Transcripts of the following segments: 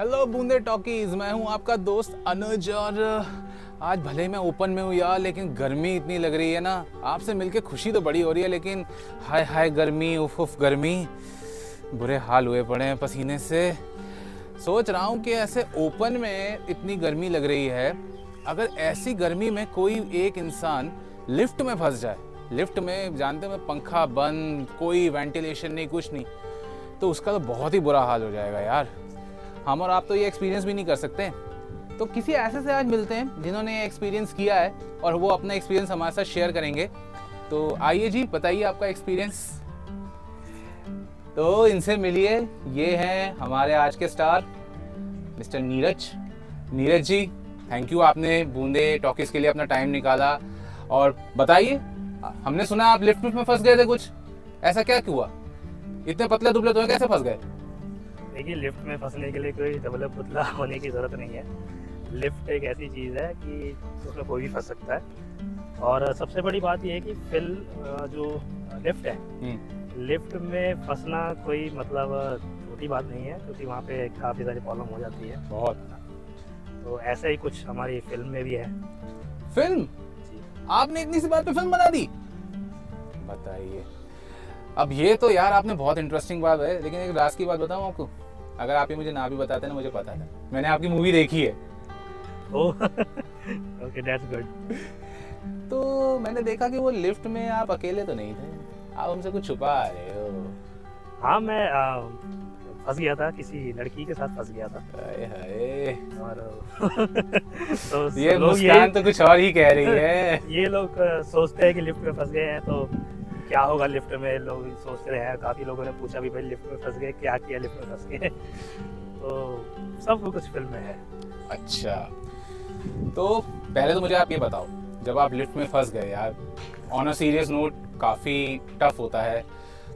Hello बूंदे talkies. मैं हूँ आपका दोस्त अनुज और आज भले ही मैं ओपन में हूँ यार, लेकिन गर्मी इतनी लग रही है ना। आपसे मिलके खुशी तो बड़ी हो रही है, लेकिन हाय हाय, गर्मी, उफ उफ, गर्मी। बुरे हाल हुए पड़े हैं पसीने से। सोच रहा हूँ कि ऐसे ओपन में इतनी गर्मी लग रही है, अगर ऐसी गर्मी में कोई एक इंसान लिफ्ट में फंस जाए, लिफ्ट में, जानते हैं, पंखा बंद, कोई वेंटिलेशन नहीं, कुछ नहीं तो उसका तो बहुत ही बुरा हाल हो जाएगा यार। हम और आप तो ये एक्सपीरियंस भी नहीं कर सकते। तो किसी ऐसे से आज मिलते हैं जिन्होंने ये एक्सपीरियंस किया है और वो अपना एक्सपीरियंस हमारे साथ शेयर करेंगे। तो आइए जी, बताइए आपका एक्सपीरियंस तो इनसे मिलिए, ये हैं हमारे आज के star mister Neeraj. Neeraj ji thank you आपने बूंदे टॉकीज के लिए अपना टाइम निकाला। और बताइए, हमने सुना आप लिफ्ट में फंस गए थे कुछ। ऐसा क्या हुआ? इतने पतले दुबले तो कैसे फंस गए? देखिए लिफ्ट में फंसने के लिए कोई डबल पुतला होने की ज़रूरत नहीं है। लिफ्ट एक ऐसी चीज़ है कि उसमें कोई भी फंस सकता है। और सबसे बड़ी बात यह है कि फिल जो लिफ्ट है लिफ्ट हम्म। में फंसना कोई मतलब छोटी बात नहीं है क्योंकि वहाँ पे काफ़ी सारी प्रॉब्लम हो जाती है। बहुत। तो ऐसा ही कुछ हमारी फ़िल्म में भी है। फ़िल्म? आपने इतनी सी बात पे फ़िल्म बना दी? बताइए। अब ये तो यार आपने बहुत इंटरेस्टिंग बात है लेकिन एक राज की बात बताऊँ आपको? अगर आप ये मुझे ना भी बताते ना मुझे पता था। मैंने आपकी मूवी देखी है। ओके दैट्स गुड तो मैंने देखा कि वो लिफ्ट में आप अकेले तो नहीं थे। आप हमसे कुछ छुपा रहे हो। हाँ मैं फंस गया था किसी लड़की के साथ फंस गया था। हाय हाय। और तो ये मुस्कान तो कुछ और ही कह रही है। ये लोग सोचते हैं कि लिफ्ट में फंस गए हैं तो क्या होगा लिफ्ट में? लोग सोच रहे हैं, काफ़ी लोगों ने पूछा भी भाई, लिफ्ट में फंस गए, क्या किया लिफ्ट में फंस गए? तो सब कुछ फ़िल्म में है। अच्छा। तो पहले तो मुझे आप ये बताओ, जब आप लिफ्ट में फंस गए यार ऑन अ सीरियस नोट काफ़ी टफ होता है,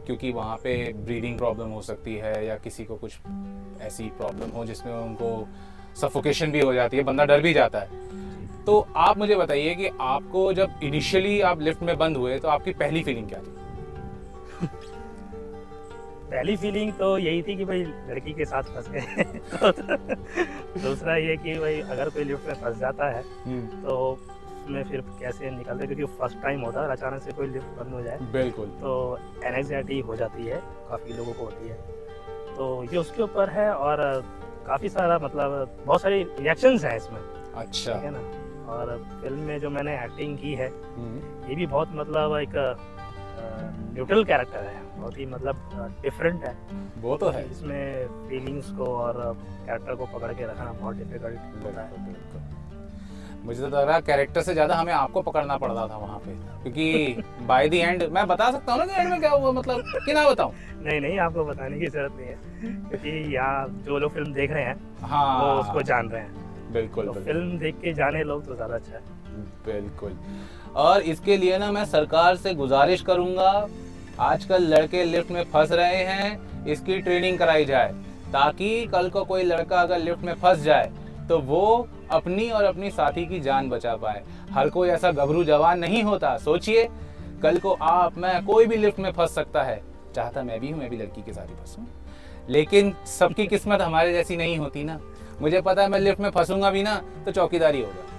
क्योंकि वहाँ पे ब्रीदिंग प्रॉब्लम हो सकती है या किसी को कुछ ऐसी प्रॉब्लम हो जिसमें उनको सफोकेशन भी हो जाती है, बंदा डर भी जाता है। तो आप मुझे बताइए कि आपको जब इनिशियली आप लिफ्ट में बंद हुए तो आपकी पहली फीलिंग क्या थी? पहली फीलिंग तो यही थी कि भाई लड़की के साथ फंस गए। दूसरा ये कि भाई अगर कोई लिफ्ट में फंस जाता है हम्म। तो उसमें फिर कैसे निकलते क्योंकि फ़र्स्ट टाइम होता है अचानक से कोई लिफ्ट बंद हो जाए बिल्कुल। तो एनएक्साइटी हो जाती है काफ़ी लोगों को होती है। तो ये उसके ऊपर है और काफ़ी सारा मतलब बहुत सारी रिएक्शंस हैं इसमें। अच्छा। है ना? और फ़िल्म में जो मैंने एक्टिंग की है हम्म। ये भी बहुत मतलब एक न्यूट्रल कैरेक्टर है बहुत ही मतलब डिफरेंट है। वो तो है। इसमें फीलिंग्स को और कैरेक्टर को पकड़ के रखना बहुत डिफ़िकल्ट होता है। मुझे तो लग रहा है कैरेक्टर से ज़्यादा हमें आपको पकड़ना पड़ रहा था वहाँ पे। क्योंकि बाय द एंड मैं बता सकता हूँ ना कि एंड में क्या हुआ मतलब कि ना बताऊँ? नहीं नहीं आपको बताने की ज़रूरत नहीं है। क्योंकि यहाँ जो लोग फ़िल्म देख रहे हैं हाँ। वो उसको जान रहे हैं। बिल्कुल, तो बिल्कुल। फ़िल्म देख के जाने लोग तो ज़्यादा अच्छा है। बिल्कुल। और इसके लिए ना मैं सरकार से गुजारिश करूँगा आजकल लड़के लिफ्ट में फंस रहे हैं इसकी ट्रेनिंग कराई जाए ताकि कल को कोई लड़का अगर लिफ्ट में फंस जाए तो वो अपनी और अपनी साथी की जान बचा पाए। हर कोई ऐसा गभरू जवान नहीं होता। सोचिए कल को आप मैं कोई भी लिफ्ट में फंस सकता है। चाहता मैं भी हूँ मैं भी लड़की के साथ ही फंसूँ। लेकिन सबकी किस्मत हमारे जैसी नहीं होती ना। मुझे पता है मैं लिफ्ट में फंसूँगा भी ना तो चौकीदारी होगा।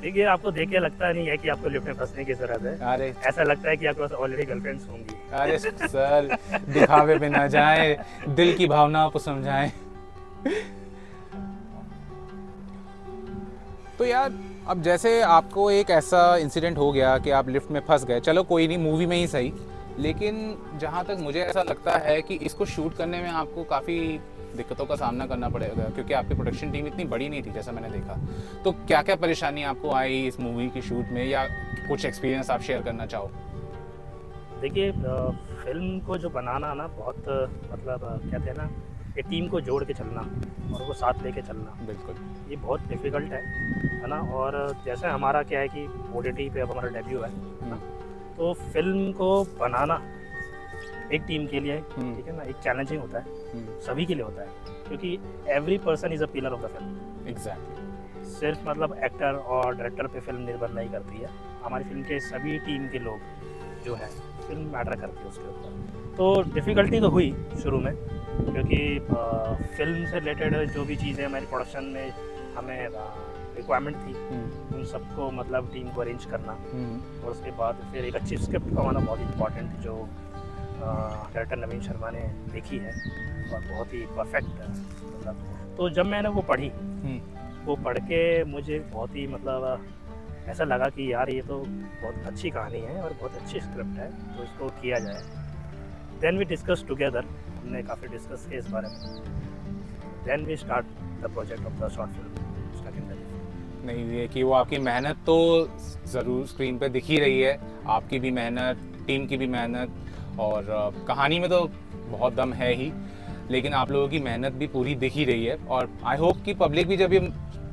देखिए आपको देख के लगता नहीं है कि आपको लिफ्ट में फंसने की ज़रूरत है। अरे। ऐसा लगता है कि आपके पास ऑलरेडी गर्लफ्रेंड्स होंगी। अरे सर दिखावे पे ना जाए दिल की भावनाओं को समझाएँ। तो यार अब जैसे आपको एक ऐसा इंसिडेंट हो गया कि आप लिफ्ट में फंस गए। चलो कोई नहीं मूवी में ही सही। लेकिन जहाँ तक मुझे ऐसा लगता है कि इसको शूट करने में आपको काफ़ी दिक्कतों का सामना करना पड़ेगा क्योंकि आपकी प्रोडक्शन टीम इतनी बड़ी नहीं थी जैसा मैंने देखा। तो क्या क्या परेशानी आपको आई इस मूवी की शूट में या कुछ एक्सपीरियंस आप शेयर करना चाहो? देखिए फ़िल्म को जो बनाना ना बहुत मतलब कहते हैं ना कि टीम को जोड़ के चलना और वो साथ लेके चलना। बिल्कुल। ये बहुत डिफ़िकल्ट है है ना? और जैसे हमारा क्या है कि ओ पे अब हमारा डेब्यू है ना? तो फ़िल्म को बनाना एक टीम के लिए हम्म। ठीक है ना एक चैलेंजिंग होता है। हम्म। सभी के लिए होता है क्योंकि every person is a pillar of the film exactly सिर्फ़ मतलब एक्टर और डायरेक्टर पे फ़िल्म निर्भर नहीं करती है। हमारी फ़िल्म के सभी टीम के लोग जो है फ़िल्म मैटर करती है उसके ऊपर। तो डिफ़िकल्टी तो हुई शुरू में क्योंकि फ़िल्म से रिलेटेड जो भी चीज़ें हमारी प्रोडक्शन में हमें रिक्वायरमेंट थी हम्म, उन सबको मतलब टीम को अरेंज करना। और उसके बाद फिर एक अच्छी स्क्रिप्ट का होना बहुत इंपॉर्टेंट जो डायरेक्टर नवीन शर्मा ने लिखी है और बहुत ही परफेक्ट है मतलब। तो जब मैंने वो पढ़ी हम्म, वो पढ़ के मुझे बहुत ही मतलब ऐसा लगा कि यार ये तो बहुत अच्छी कहानी है और बहुत अच्छी स्क्रिप्ट है तो इसको किया जाए। देन वी डिस्कस टुगेदर हमने काफ़ी डिस्कस किया इस बारे में। Then we start the project of the short film नहीं ये कि वो आपकी मेहनत तो ज़रूर स्क्रीन पे दिख ही रही है। आपकी भी मेहनत टीम की भी मेहनत और कहानी में तो बहुत दम है ही लेकिन आप लोगों की मेहनत भी पूरी दिख ही रही है। और आई होप कि पब्लिक भी जब ये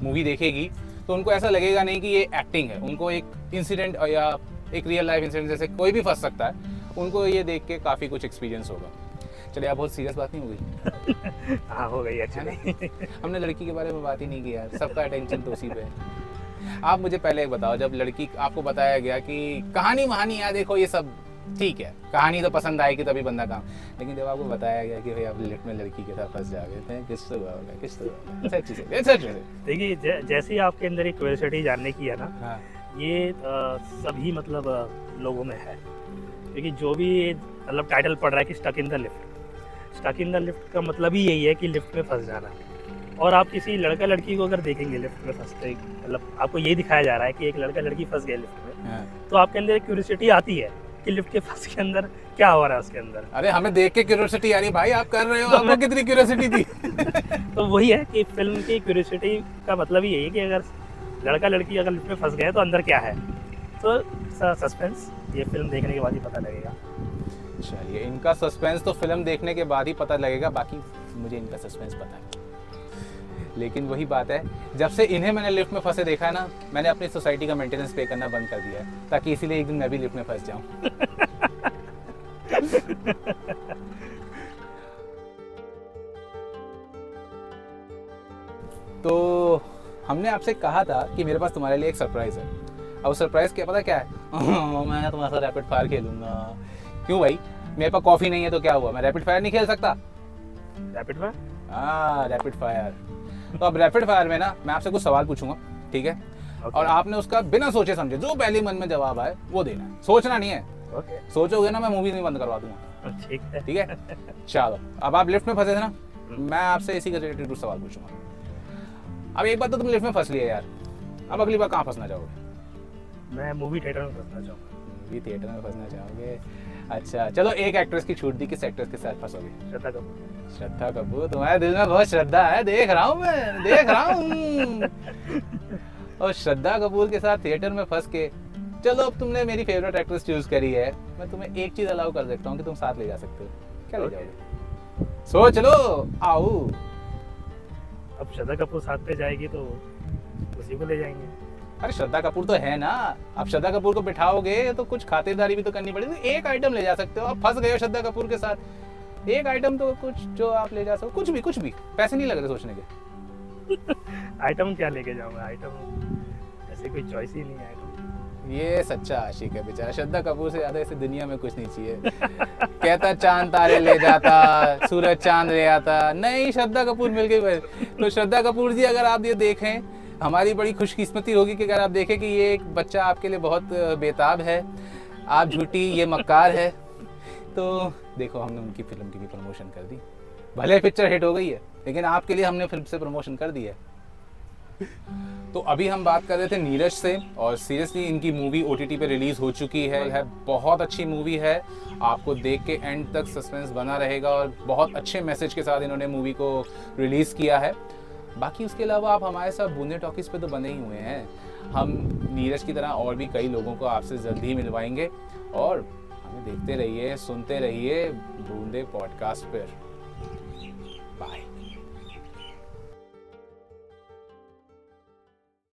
मूवी देखेगी तो उनको ऐसा लगेगा नहीं कि ये एक्टिंग है। उनको एक इंसिडेंट या एक रियल लाइफ इंसिडेंट जैसे कोई भी फंस सकता है उनको ये देख के काफ़ी कुछ एक्सपीरियंस होगा। चलिए आप बहुत सीरियस बात नहीं हो गई? हाँ हो गई अच्छा नहीं। हमने लड़की के बारे में बात ही नहीं किया सबका अटेंशन तो उसी पे है। आप मुझे पहले एक बताओ जब लड़की आपको बताया गया कि कहानी वहानी यार देखो ये सब ठीक है कहानी तो पसंद आएगी तभी बंदा काम। लेकिन जब आपको बताया गया कि भाई आप लिफ्ट में लड़की के साथ फंस जाओगे तो किस तो होगा किस तो देखिए जैसे ही आपके अंदर एक क्यूरियोसिटी जानने की है ना हाँ ये सभी मतलब लोगों में है। क्योंकि जो भी मतलब टाइटल पढ़ रहा है कि stuck in the lift stuck in the lift का मतलब ही यही है कि लिफ्ट में फंस जाना। और आप किसी लड़का लड़की को अगर देखेंगे लिफ्ट में फंसते मतलब आपको ये दिखाया जा रहा है कि एक लड़का लड़की फंस गया लिफ्ट में हाँ। तो आपके अंदर एक क्यूरियोसिटी आती है। कि लिफ्ट के फंस के अंदर क्या हो रहा है उसके अंदर? अरे हमें देख के क्यूरियोसिटी आ रही भाई आप कर रहे हो आपको कितनी क्यूरियोसिटी थी? तो वही है कि फ़िल्म की क्यूरियोसिटी का मतलब ही यही है कि अगर लड़का लड़की अगर लिफ्ट में फंस गए तो अंदर क्या है? तो सस्पेंस ये फ़िल्म देखने के बाद ही पता लगेगा। चलिए इनका सस्पेंस तो फ़िल्म देखने के बाद ही पता लगेगा बाकी मुझे इनका सस्पेंस पता है। लेकिन वही बात है जब से इन्हें मैंने लिफ्ट में फंसे देखा है ना मैंने अपनी सोसाइटी का मेंटेनेंस पे करना बंद कर दिया है ताकि इसीलिए एक दिन मैं भी लिफ्ट में फंस जाऊँ। तो हमने आपसे कहा था कि मेरे पास तुम्हारे लिए एक सरप्राइज़ है। अब सरप्राइज़ क्या पता क्या है? मैं तुम्हारे साथ रैपिड फायर खेलूँगा। क्यों भाई? मेरे पास कॉफ़ी नहीं है तो क्या हुआ? मैं रैपिड फायर नहीं खेल सकता। रैपिड फायर हाँ रैपिड फायर तो अब रैपिड फायर में ना मैं आपसे कुछ सवाल पूछूँगा ठीक है? Okay. और आपने उसका बिना सोचे समझे जो पहले मन में जवाब आए वो देना है। सोचना नहीं है। ओके सोचोगे ना मैं मूवी नहीं बंद करवा दूँगा। ठीक है। ठीक है? चलो अब आप लिफ्ट में फंसे थे ना मैं आपसे इसी का रिलेटेड कुछ सवाल पूछूँगा। अब एक बात तो तुम लिफ्ट में फंस लिए यार। अब अगली बार कहाँ फंसना चाहोगे? मैं मूवी थिएटर में फंसना चाहूँगा। मूवी थिएटर में फंसना चाहोगे? अच्छा चलो एक एक्ट्रेस की छूट दी किस एक्ट्रेस के साथ फंसोगे? श्रद्धा कपूर। श्रद्धा कपूर तुम्हारे दिल में बहुत श्रद्धा है देख रहा हूँ मैं देख रहा हूँ। और श्रद्धा कपूर के साथ थिएटर में फंस के चलो अब तुमने मेरी फेवरेट एक्ट्रेस चूज़ करी है मैं तुम्हें एक चीज़ अलाउ कर सकता हूँ कि तुम साथ ले जा सकते हो। क्या ले जाओगे? सोच लो आओ। अब श्रद्धा कपूर साथ पे जाएगी तो उसी को ले जाएँगे। अरे श्रद्धा कपूर तो है ना अब श्रद्धा कपूर को बिठाओगे तो कुछ खातिरदारी भी तो करनी पड़ेगी तो एक आइटम ले जा सकते हो अब फंस गए हो श्रद्धा कपूर के साथ। एक आइटम तो कुछ जो आप ले जा सको कुछ भी कुछ भी। पैसे नहीं लग रहे सोचने के। आइटम क्या लेके जाऊँगा? आइटम ऐसे कोई चॉइस ही नहीं है ये सच्चा आशिक है बेचारा। श्रद्धा कपूर से ज़्यादा इसे दुनिया में कुछ नहीं चाहिए। कहता चाँद तारे ले जाता सूरज चाँद ले आता। नहीं श्रद्धा कपूर मिल गई। तो श्रद्धा कपूर जी अगर आप ये देखें हमारी बड़ी खुशकिस्मती होगी कि अगर आप देखें कि ये एक बच्चा आपके लिए बहुत बेताब है आप झूठी ये मक्कार है तो देखो, हमने उनकी फ़िल्म की भी प्रमोशन कर दी। भले पिक्चर हिट हो गई है, लेकिन आपके लिए हमने फ़िल्म से प्रमोशन कर दी है। तो अभी हम बात कर रहे थे नीरज से, और सीरियसली इनकी मूवी ओटीटी पे रिलीज़ हो चुकी है। है बहुत अच्छी मूवी है। आपको देख के एंड तक सस्पेंस बना रहेगा, और बहुत अच्छे मैसेज के साथ इन्होंने मूवी को रिलीज़ किया है। बाकी उसके अलावा आप हमारे साथ बूंदे टॉकीज पे तो बने ही हुए हैं। हम नीरज की तरह और भी कई लोगों को आपसे जल्द ही मिलवाएँगे, और देखते रहिए सुनते रहिए बूंदे पॉडकास्ट पर। बाय